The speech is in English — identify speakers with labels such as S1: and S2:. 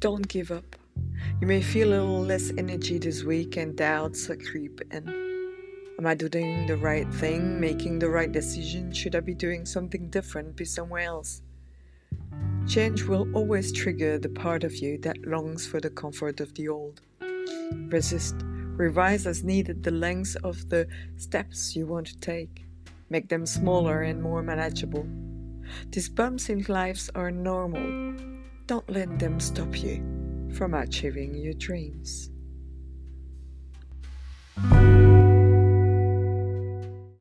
S1: Don't give up. You may feel a little less energy this week and doubts creep in. Am I doing the right thing, making the right decision? Should I be doing something different, be somewhere else? Change will always trigger the part of you that longs for the comfort of the old. Resist, revise as needed the length of the steps you want to take, make them smaller and more manageable. These bumps in life are normal. Don't let them stop you from achieving your dreams.